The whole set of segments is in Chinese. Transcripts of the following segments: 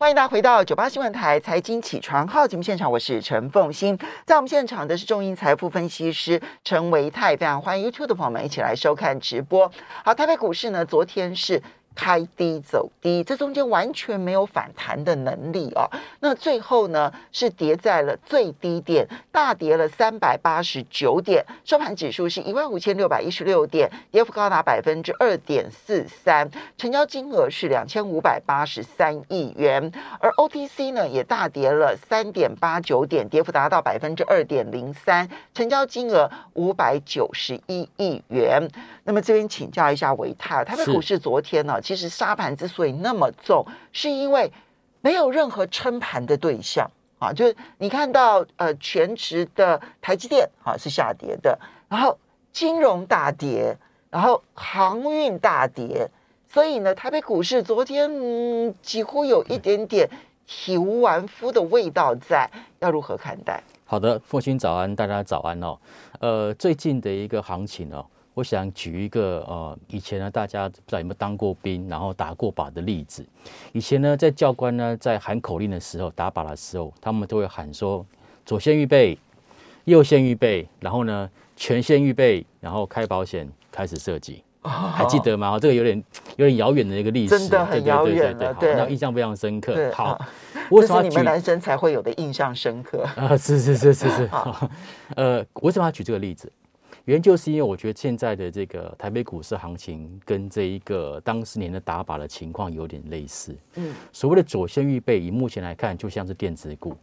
欢迎大家回到九八新闻台财经起床号节目现场，我是陈凤欣，在我们现场的是中银财富分析师陈维泰，非常欢迎 YouTube 的朋友们一起来收看直播。好，台北股市呢，昨天是。开低走低，这中间完全没有反弹的能力哦。那最后呢，是跌在了最低点，大跌了三百八十九点，收盘指数是一万五千六百一十六点，跌幅高达百分之二点四三，成交金额是两千五百八十三亿元。而 OTC 呢，也大跌了三点八九点，跌幅达到百分之二点零三，成交金额五百九十一亿元。那么这边请教一下维泰，台北股市昨天呢？其实沙盘之所以那么重，是因为没有任何撑盘的对象啊。就是你看到呃，全值的台积电啊是下跌的，然后金融大跌，然后航运大跌，所以呢，台北股市昨天嗯几乎有一点点体无完肤的味道在。要如何看待？好的，父亲早安，大家早安哦。呃，最近的一个行情哦。我想举一个呃，以前呢，大家不知道有没有当过兵，然后打过靶的例子。以前呢，在教官呢在喊口令的时候，打靶的时候，他们都会喊说：左线预备，右线预备，然后呢，全线预备，然后开保险，开始射击。还记得吗？这个有点有点遥远的一个历史，真的很遥远对对，那印象非常深刻。好，为什么你们男生才会有的印象深刻啊？是是是是是。呃，为什么要举这个例子？原因就是因为我觉得现在的这个台北股市行情跟这一个当时年的打靶的情况有点类似。嗯，所谓的左线预备，以目前来看，就像是电子股，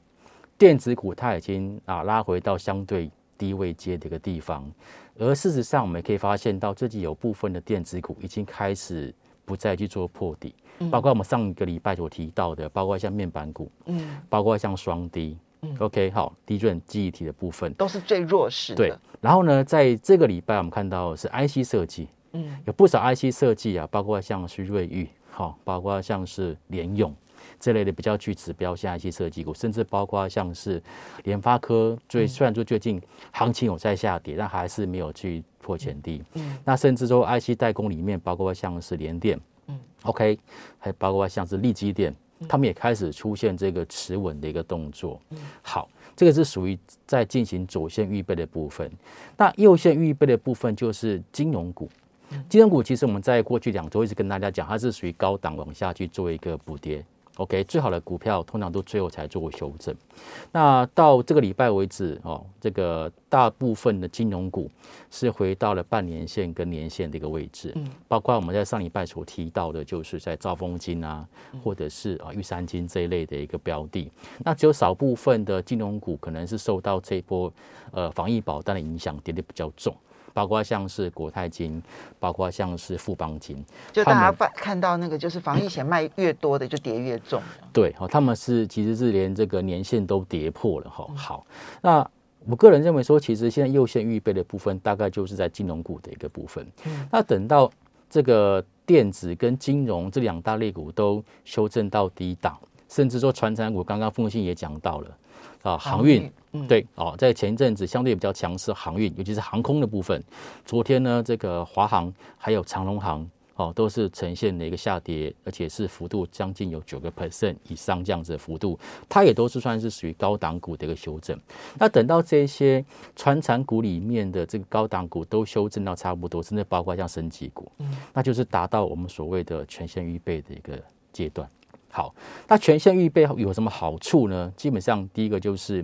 电子股它已经啊拉回到相对低位阶的一个地方。而事实上，我们可以发现到自己有部分的电子股已经开始不再去做破底，包括我们上一个礼拜所提到的，包括像面板股，嗯，包括像双低。OK，好，低润记忆体的部分都是最弱势的。对，然后呢，在这个礼拜我们看到是 IC 设计，嗯，有不少 IC 设计啊，包括像是瑞昱，好，包括像是联咏这类的比较具指标性 IC 设计股，甚至包括像是联发科，最虽然说最近行情有在下跌，但还是没有去破前低。嗯，那甚至说 IC 代工里面，包括像是联电，嗯，OK，还包括像是利基电。他们也开始出现这个持稳的一个动作。好，这个是属于在进行左线预备的部分。那右线预备的部分就是金融股。金融股其实我们在过去两周一直跟大家讲，它是属于高档往下去做一个补跌。OK，最好的股票通常都最后才做修正。那到这个礼拜为止，哦，这个大部分的金融股是回到了半年线跟年线的一个位置。嗯，包括我们在上礼拜所提到的，就是在兆丰金啊，或者是啊玉山金这一类的一个标的。那只有少部分的金融股可能是受到这波呃防疫保单的影响，跌得比较重。包括像是国泰金，包括像是富邦金，就大家看到那个就是防疫险卖越多的就跌越重。对，哦，他们是其实是连这个年限都跌破了，哈。好，那我个人认为说，其实现在右线预备的部分大概就是在金融股的一个部分。嗯，那等到这个电子跟金融这两大类股都修正到低档，甚至说传产股，刚刚凤信也讲到了。啊，航运，对，哦，在前一阵子相对比较强势，航运，尤其是航空的部分。昨天呢，这个华航还有长龙航，哦，都是呈现了一个下跌，而且是幅度将近有九个 percent 以上这样子的幅度，它也都是算是属于高档股的一个修正。那等到这些船产股里面的这个高档股都修正到差不多，甚至包括像升级股，嗯，那就是达到我们所谓的全线预备的一个阶段。好，那全线预备有什么好处呢？基本上，第一个就是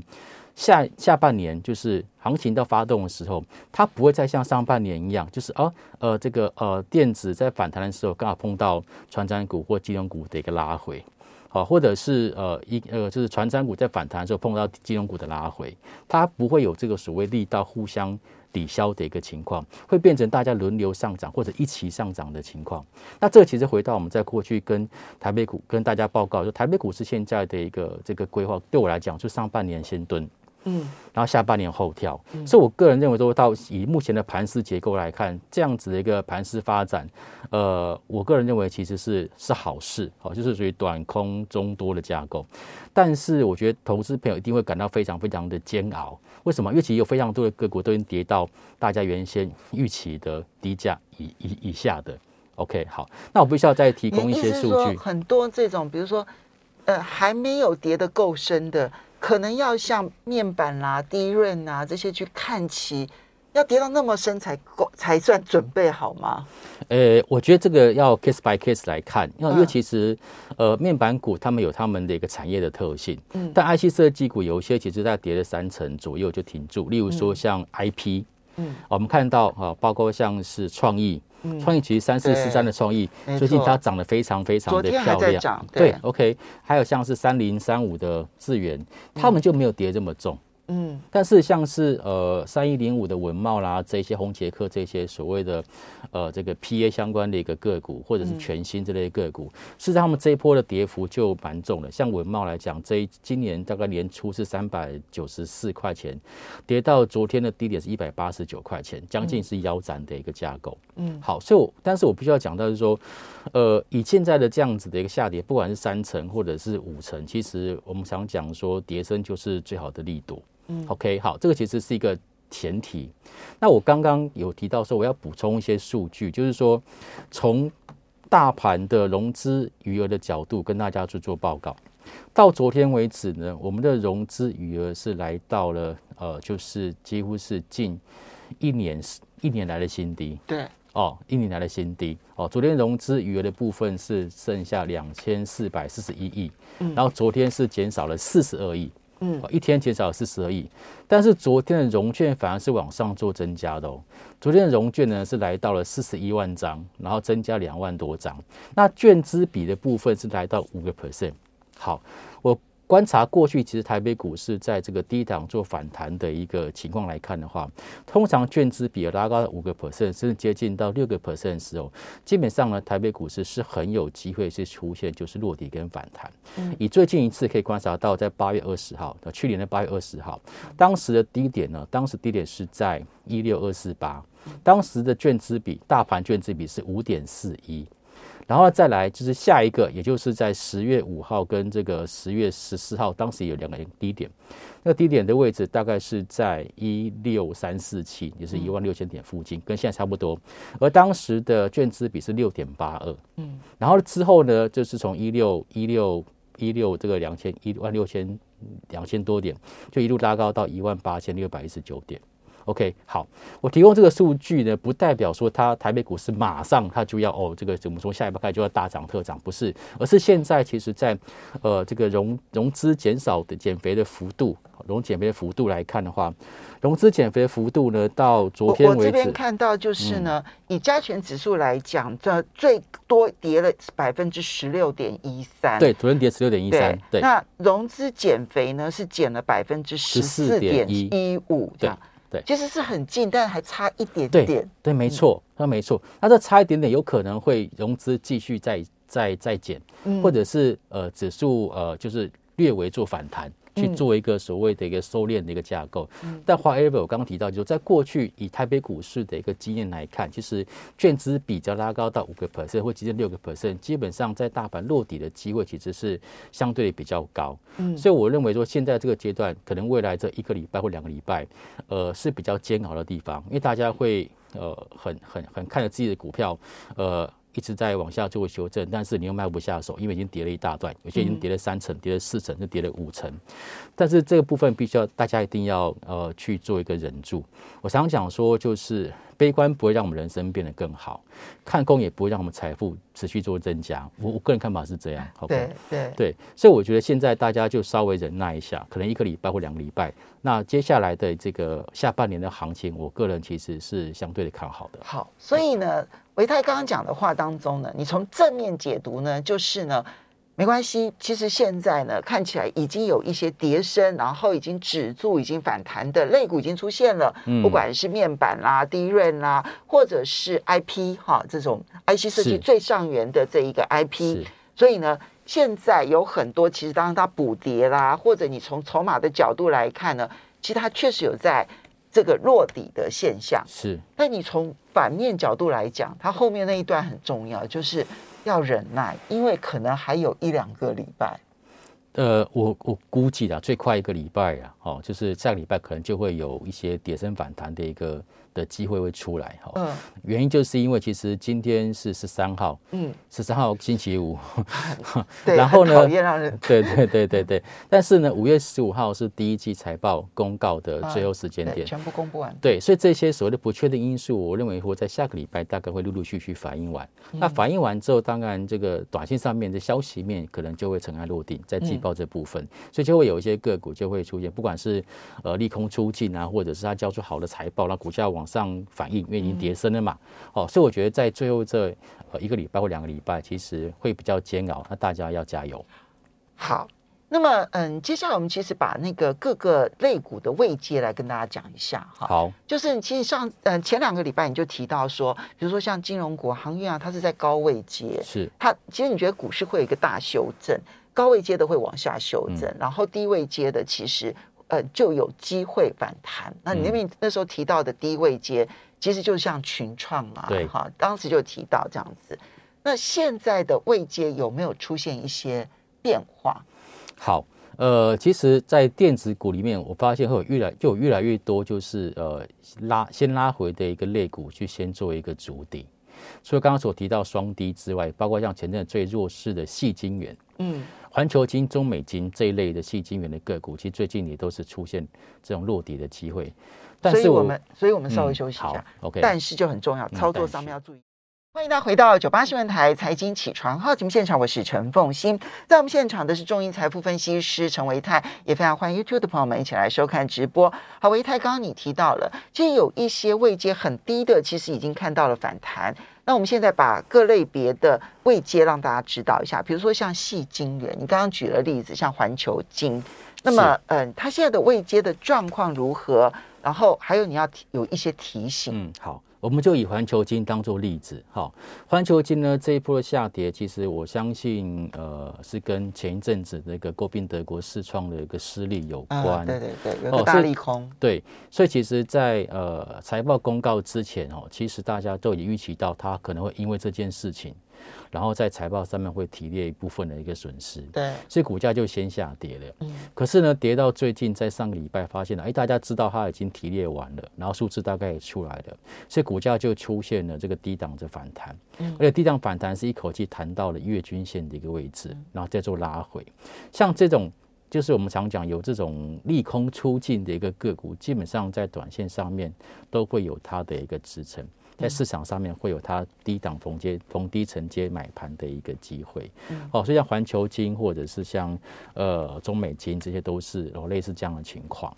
下下半年就是行情到发动的时候，它不会再像上半年一样，就是哦呃这个呃电子在反弹的时候刚好碰到传染股或金融股的一个拉回，好，或者是呃一呃就是传染股在反弹的时候碰到金融股的拉回，它不会有这个所谓力道互相。抵消的一个情况，会变成大家轮流上涨或者一起上涨的情况。那这其实回到我们在过去跟台北股跟大家报告，就台北股市现在的一个这个规划，对我来讲，就上半年先蹲。嗯，然后下半年后跳，所以我个人认为说，到以目前的盘势结构来看，这样子的一个盘势发展，呃，我个人认为其实是是好事，好，就是属于短空中多的架构。但是我觉得投资朋友一定会感到非常非常的煎熬，为什么？因为其实有非常多的个股都已经跌到大家原先预期的低价以以以下的。OK，好，那我必须要再提供一些数据，很多这种，比如说。呃还没有跌得够深的，可能要像面板啦、低润啊这些去看齐，要跌到那么深才够才算准备好吗？呃，我觉得这个要 case by case 来看，因为其实呃面板股他们有他们的一个产业的特性，嗯，但 IC 设计股有一些其实在跌了三成左右就停住，例如说像 IP，嗯，我们看到啊，包括像是创意。创意其实三四四三的创意，最近它涨得非常非常的漂亮。对，OK，还有像是三零三五的智源，他们就没有跌这么重。嗯，但是像是呃三一零五的文茂啦，这些红杰克这些所谓的呃这个 PA 相关的一个个股，或者是全新这类个股，事实上他们这一波的跌幅就蛮重的。像文茂来讲，这一今年大概年初是三百九十四块钱，跌到昨天的低点是一百八十九块钱，将近是腰斩的一个架构。嗯，好，所以我但是我必须要讲到是说，呃，以现在的这样子的一个下跌，不管是三成或者是五成，其实我们常讲说，跌升就是最好的力度。嗯，OK，好，这个其实是一个前提。那我刚刚有提到说，我要补充一些数据，就是说从大盘的融资余额的角度跟大家去做报告。到昨天为止呢，我们的融资余额是来到了呃，就是几乎是近一年一年来的新低。对，哦，一年来的新低。哦，昨天融资余额的部分是剩下两千四百四十一亿，然后昨天是减少了四十二亿。嗯，一天减少四十二亿，但是昨天的融券反而是往上做增加的哦。昨天的融券呢是来到了四十一万张，然后增加两万多张。那券资比的部分是来到五个 percent。好，我。观察过去，其实台北股市在这个低档做反弹的一个情况来看的话，通常券资比拉高五个 percent，甚至接近到六个 percent 的时候，基本上呢，台北股市是很有机会是出现就是落底跟反弹。嗯，以最近一次可以观察到，在八月二十号，去年的八月二十号，当时的低点呢，当时低点是在一六二四八，当时的券资比大盘券资比是五点四一。然后再来就是下一个，也就是在十月五号跟这个十月十四号，当时有两个低点，那个低点的位置大概是在一六三四七，也是一万六千点附近，跟现在差不多。而当时的券资比是六点八二，嗯，然后之后呢，就是从一六一六一六这个两千一万六千两千多点，就一路拉高到一万八千六百一十九点。OK，好，我提供这个数据呢，不代表说它台北股市马上它就要哦，这个怎么说下一步开就要大涨特涨，不是，而是现在其实在呃这个融融资减少的减肥的幅度，融减肥的幅度来看的话，融资减肥的幅度呢，到昨天为止，我这边看到就是呢，以加权指数来讲，这最多跌了百分之十六点一三，对，昨天跌十六点一三，对，那融资减肥呢是减了百分之十四点一五，这样。对，其实是很近，但还差一点点。对，对，没错，那没错。那这差一点点，有可能会融资继续再再再减，或者是呃指数呃就是略微做反弹。去做一个所谓的一个收敛的一个架构，但 however 我刚刚提到，就是在过去以台北股市的一个经验来看，其实券资比较拉高到五个 percent 或接近六个 percent，基本上在大盘落底的机会其实是相对比较高。嗯，所以我认为说现在这个阶段，可能未来这一个礼拜或两个礼拜，呃是比较煎熬的地方，因为大家会呃很很很看着自己的股票，呃。一直在往下做修正，但是你又卖不下手，因为已经跌了一大段，有些已经跌了三成，跌了四成，就跌了五成。但是这个部分必须要大家一定要呃去做一个忍住。我常讲说，就是悲观不会让我们人生变得更好，看空也不会让我们财富持续做增加。我我个人看法是这样，好对对对，所以我觉得现在大家就稍微忍耐一下，可能一个礼拜或两个礼拜。那接下来的这个下半年的行情，我个人其实是相对的看好的。好，所以呢。维泰刚刚讲的话当中呢，你从正面解读呢，就是呢，没关系。其实现在呢，看起来已经有一些跌升，然后已经止住、已经反弹的肋骨已经出现了。嗯，不管是面板啦、低润啦，或者是 IP 哈这种 IC 设计最上缘的这一个 IP，所以呢，现在有很多其实当它补跌啦，或者你从筹码的角度来看呢，其实它确实有在。这个落底的现象是，但你从反面角度来讲，它后面那一段很重要，就是要忍耐，因为可能还有一两个礼拜。呃，我我估计啊，最快一个礼拜啊，哦，就是下个礼拜可能就会有一些跌升反弹的一个的机会会出来哈。嗯原因就是因为其实今天是十三号，嗯，十三号星期五，对，然后呢对对对对对。但是呢，五月十五号是第一季财报公告的最后时间点。对全部公布完。对，所以这些所谓的不确定因素，我认为会在下个礼拜大概会陆陆续续反映完。那反映完之后，当然这个短信上面的消息面可能就会尘埃落定，在季报这部分，所以就会有一些个股就会出现，不管是呃利空出尽啊，或者是它交出好的财报，那股价往上反应，因为已经跌升了嘛。哦，所以我觉得在最后这呃一个礼拜或两个礼拜，其实会比较煎熬，那大家要加油。好，那么嗯，接下来我们其实把那个各个类股的位阶来跟大家讲一下哈。好，就是其实上嗯前两个礼拜你就提到说，比如说像金融股、航运啊，它是在高位阶，是它其实你觉得股市会有一个大修正，高位阶的会往下修正，然后低位阶的其实呃就有机会反弹。那你那边那时候提到的低位阶，其实就像群创嘛，对哈，当时就提到这样子。那现在的位阶有没有出现一些变化？好，呃，其实，在电子股里面，我发现会有越来就有越来越多，就是呃拉先拉回的一个类股去先做一个主底。除了刚刚所提到双低之外，包括像前阵最弱势的细晶元、嗯，环球金、中美金这一类的细金元的个股，其实最近也都是出现这种落底的机会。但是所以我们所以我们稍微嗯休息一好下。，OK，但是就很重要，嗯操作上面要注意。欢迎大家回到九八新闻台财经起床号节目现场，我是陈凤欣。在我们现场的是中银财富分析师陈维泰，也非常欢迎 YouTube 的朋友们一起来收看直播。好，维泰，刚刚你提到了，其实有一些位阶很低的，其实已经看到了反弹。那我们现在把各类别的位阶让大家知道一下，比如说像细晶圆，你刚刚举了例子，像环球金，那么嗯，它现在的位阶的状况如何？然后还有你要提有一些提醒。嗯，好，我们就以环球金当做例子。好，环球金呢这一波的下跌，其实我相信，呃，是跟前一阵子那个诟病德国视创的一个失利有啊，关。对对对，有个大利空，对，所以其实在，呃财报公告之前哦，其实大家都已经预期到它可能会因为这件事情，然后在财报上面会提列一部分的一个损失，对，所以股价就先下跌了。嗯可是呢，跌到最近，在上个礼拜发现了，哎，大家知道它已经提列完了，然后数字大概也出来了，所以股价就出现了这个低档的反弹，嗯而且低档反弹是一口气弹到了月均线的一个位置，然后再做拉回。像这种，就是我们常讲有这种利空出尽的一个个股，基本上在短线上面都会有它的一个支撑。在市场上面会有它低档逢接逢低承接买盘的一个机会，哦，所以像环球金或者是像呃中美金，这些都是哦类似这样的情况。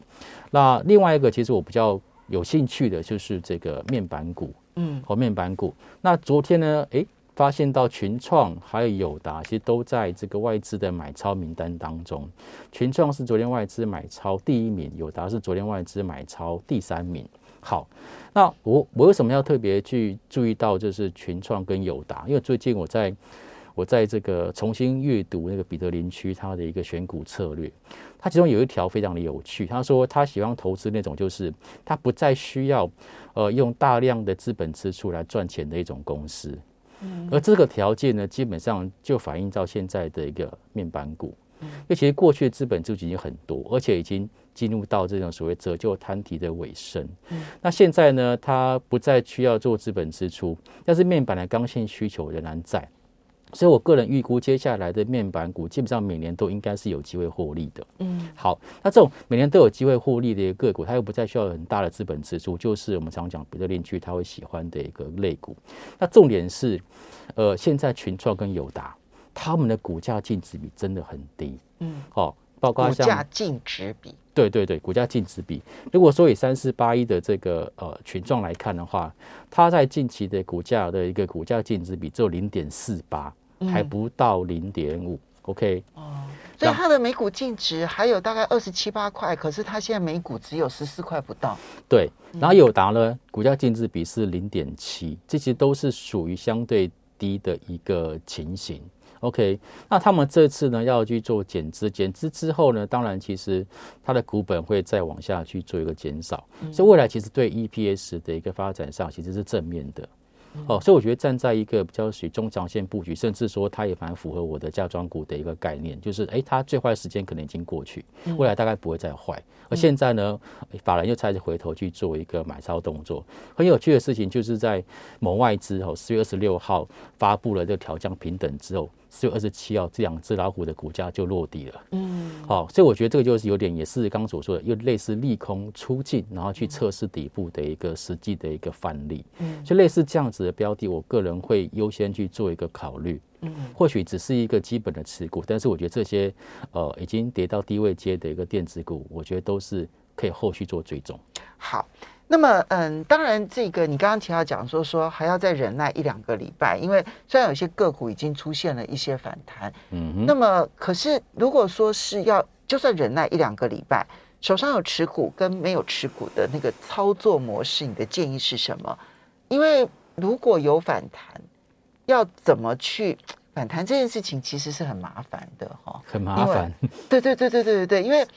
那另外一个，其实我比较有兴趣的就是这个面板股，嗯和面板股。那昨天呢，诶，发现到群创还有友达，其实都在这个外资的买超名单当中。群创是昨天外资买超第一名，友达是昨天外资买超第三名。好，那我我为什么要特别去注意到就是群创跟友达？因为最近我在我在这个重新阅读那个彼得林区他的一个选股策略，他其中有一条非常的有趣，他说他喜欢投资那种就是他不再需要呃用大量的资本支出来赚钱的一种公司，而这个条件呢，基本上就反映到现在的一个面板股，因为其实过去的资本支出已经很多，而且已经进入到这种所谓折旧摊提的尾声。那现在呢，它不再需要做资本支出，但是面板的刚性需求仍然在。所以我个人预估，接下来的面板股基本上每年都应该是有机会获利的。嗯好，那这种每年都有机会获利的一个个股，它又不再需要很大的资本支出，就是我们常讲彼得林区他会喜欢的一个类股。那重点是，呃，现在群创跟友达，他们的股价净值比真的很低。嗯，哦，包括股像价净值比，对对对，股价净值比，如果说以三四八一的这个呃群众来看的话，它在近期的股价的一个股价净值比只有零点四八，还不到零点五。OK，哦所以它的每股净值还有大概二十七八块，可是它现在每股只有十四块不到。对，然后友达呢，股价净值比是零点七，这些都是属于相对低的一个情形。OK，那他们这次呢要去做减资，减资之后呢，当然其实它的股本会再往下去做一个减少，所以未来其实对 EPS 的一个发展上其实是正面的。哦，所以我觉得站在一个比较属于中长线布局，甚至说它也蛮符合我的嫁妆股的一个概念，就是哎，它最坏的时间可能已经过去，未来大概不会再坏。而现在呢，法人又开始回头去做一个买超动作。很有趣的事情就是在某外资哦，四月二十六号发布了这个调降平等之后。四月二十七号，这两只老虎的股价就落地了。嗯，好，所以我觉得这个就是有点，也是刚刚所说的，又类似利空出尽，然后去测试底部的一个实际的一个范例。嗯，就类似这样子的标的，我个人会优先去做一个考虑。嗯，或许只是一个基本的持股，但是我觉得这些呃已经跌到低位阶的一个电子股，我觉得都是可以后续做追踪。好。那么，嗯，当然，这个你刚刚提到讲说说还要再忍耐一两个礼拜，因为虽然有些个股已经出现了一些反弹，嗯，那么可是如果说是要就算忍耐一两个礼拜，手上有持股跟没有持股的那个操作模式，你的建议是什么？因为如果有反弹，要怎么去反弹这件事情其实是很麻烦的哈，很麻烦。对对对对对对对，因为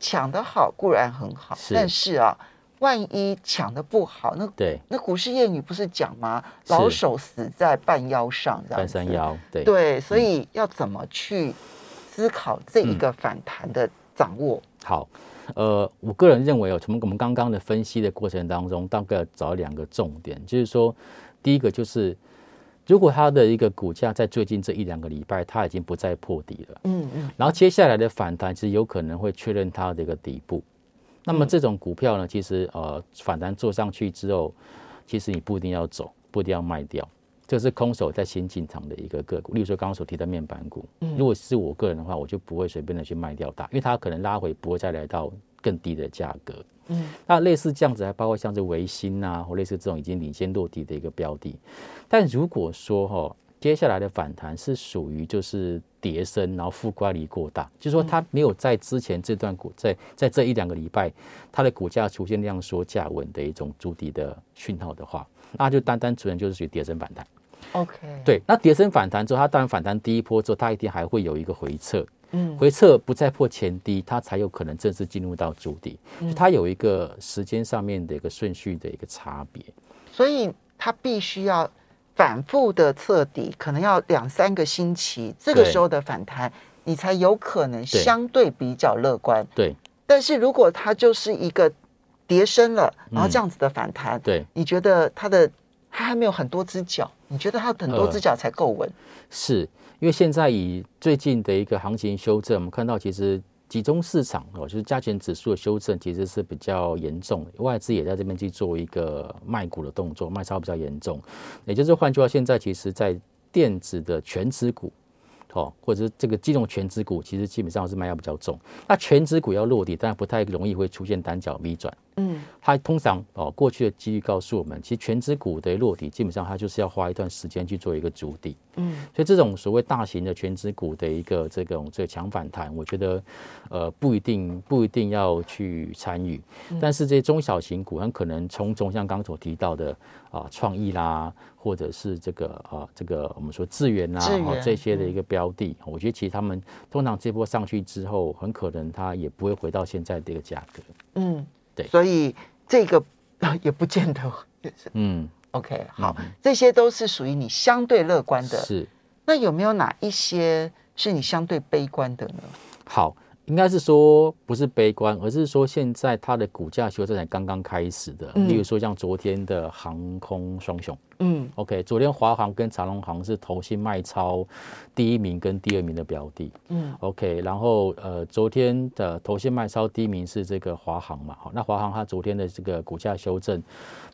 抢得好固然很好，但是啊。万一抢的不好，那对。那股市谚语不是讲吗？老手死在半腰上，半山腰，对。对，所以要怎么去思考这一个反弹的掌握？好，呃，我个人认为哦，从我们刚刚的分析的过程当中，大概要找两个重点，就是说，第一个就是如果它的一个股价在最近这一两个礼拜，它已经不再破底了，嗯嗯，然后接下来的反弹其实有可能会确认它的一个底部。那么这种股票呢，其实呃反弹做上去之后，其实你不一定要走，不一定要卖掉，这是空手在先进场的一个个股。例如说刚刚所提的面板股，如果是我个人的话，我就不会随便的去卖掉它，因为它可能拉回不会再来到更低的价格。嗯，那类似这样子，还包括像是维新啊，或类似这种已经领先落地的一个标的。但如果说哈。接下来的反弹是属于就是叠升，然后负乖离过大，就是说它没有在之前这段股在在这一两个礼拜，它的股价出现量缩价稳的一种筑底的讯号的话，那就单单纯就是属于叠升反弹。OK，对，那叠升反弹之后，它当然反弹第一波之后，它一定还会有一个回撤，嗯，回撤不再破前低，它才有可能正式进入到筑底，它有一个时间上面的一个顺序的一个差别，所以它必须要。反复的测底可能要两三个星期，这个时候的反弹，你才有可能相对比较乐观。对，但是如果它就是一个叠升了，然后这样子的反弹，对，你觉得它的它还没有很多只脚？你觉得它很多只脚才够稳？是因为现在以最近的一个行情修正，我们看到其实。集中市场哦，就是加权指数的修正其实是比较严重，外资也在这边去做一个卖股的动作，卖超比较严重。也就是换句话，现在其实在电子的全资股。哦，或者是这个金融全资股，其实基本上是卖压比较重。那全资股要落地，但不太容易会出现单脚逆转。嗯，它通常哦，过去的机遇告诉我们，其实全指股的落底，基本上它就是要花一段时间去做一个筑底。嗯，所以这种所谓大型的全指股的一个这种这个强反弹，我觉得呃不一定不一定要去参与。但是这些中小型股很可能从中像刚所提到的啊创意啦。或者是这个啊，这个我们说资源啊，这些的一个标的，我觉得其实他们通常这波上去之后，很可能它也不会回到现在这个价格。嗯，对，所以这个 也不见得。嗯，OK，好，这些都是属于你相对乐观的。是，那有没有哪一些是你相对悲观的呢？好。应该是说不是悲观，而是说现在它的股价修正才刚刚开始的。例如说像昨天的航空双雄，嗯，OK，昨天华航跟长隆航是投信卖超第一名跟第二名的标的，嗯，OK，然后呃昨天的投信卖超第一名是这个华航嘛，好，那华航它昨天的这个股价修正。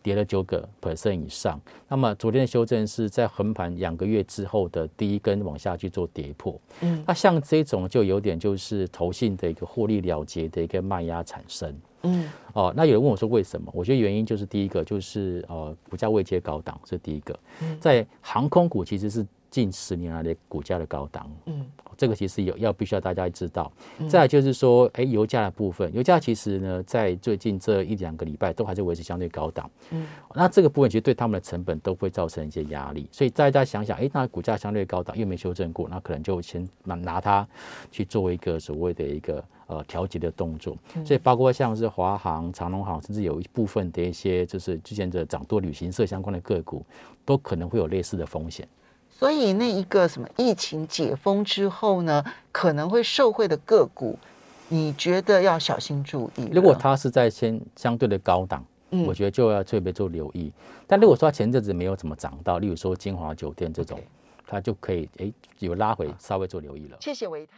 跌了九个 percent 以上，那么昨天的修正是在横盘两个月之后的第一根往下去做跌破，嗯，那像这种就有点就是投信的一个获利了结的一个卖压产生，嗯，哦，那有人问我说为什么？我觉得原因就是第一个就是呃股价未接高档是第一个，在航空股其实是。近十年来的股价的高档。嗯这个其实有要必须要大家知道。再来就是说，哎，油价的部分，油价其实呢，在最近这一两个礼拜都还是维持相对高档。嗯，那这个部分其实对他们的成本都会造成一些压力，所以大家想想，哎，那股价相对高档又没修正过，那可能就先拿拿它去做一个所谓的一个呃调节的动作。所以包括像是华航、长隆航，甚至有一部分的一些就是之前的涨多旅行社相关的个股，都可能会有类似的风险。所以那一个什么疫情解封之后呢，可能会受惠的个股，你觉得要小心注意。如果它是在先相对的高档，嗯我觉得就要特别做留意。但如果说它前阵子没有怎么涨到，例如说金华酒店这种，它就可以诶有拉回，稍微做留意了。谢谢维泰。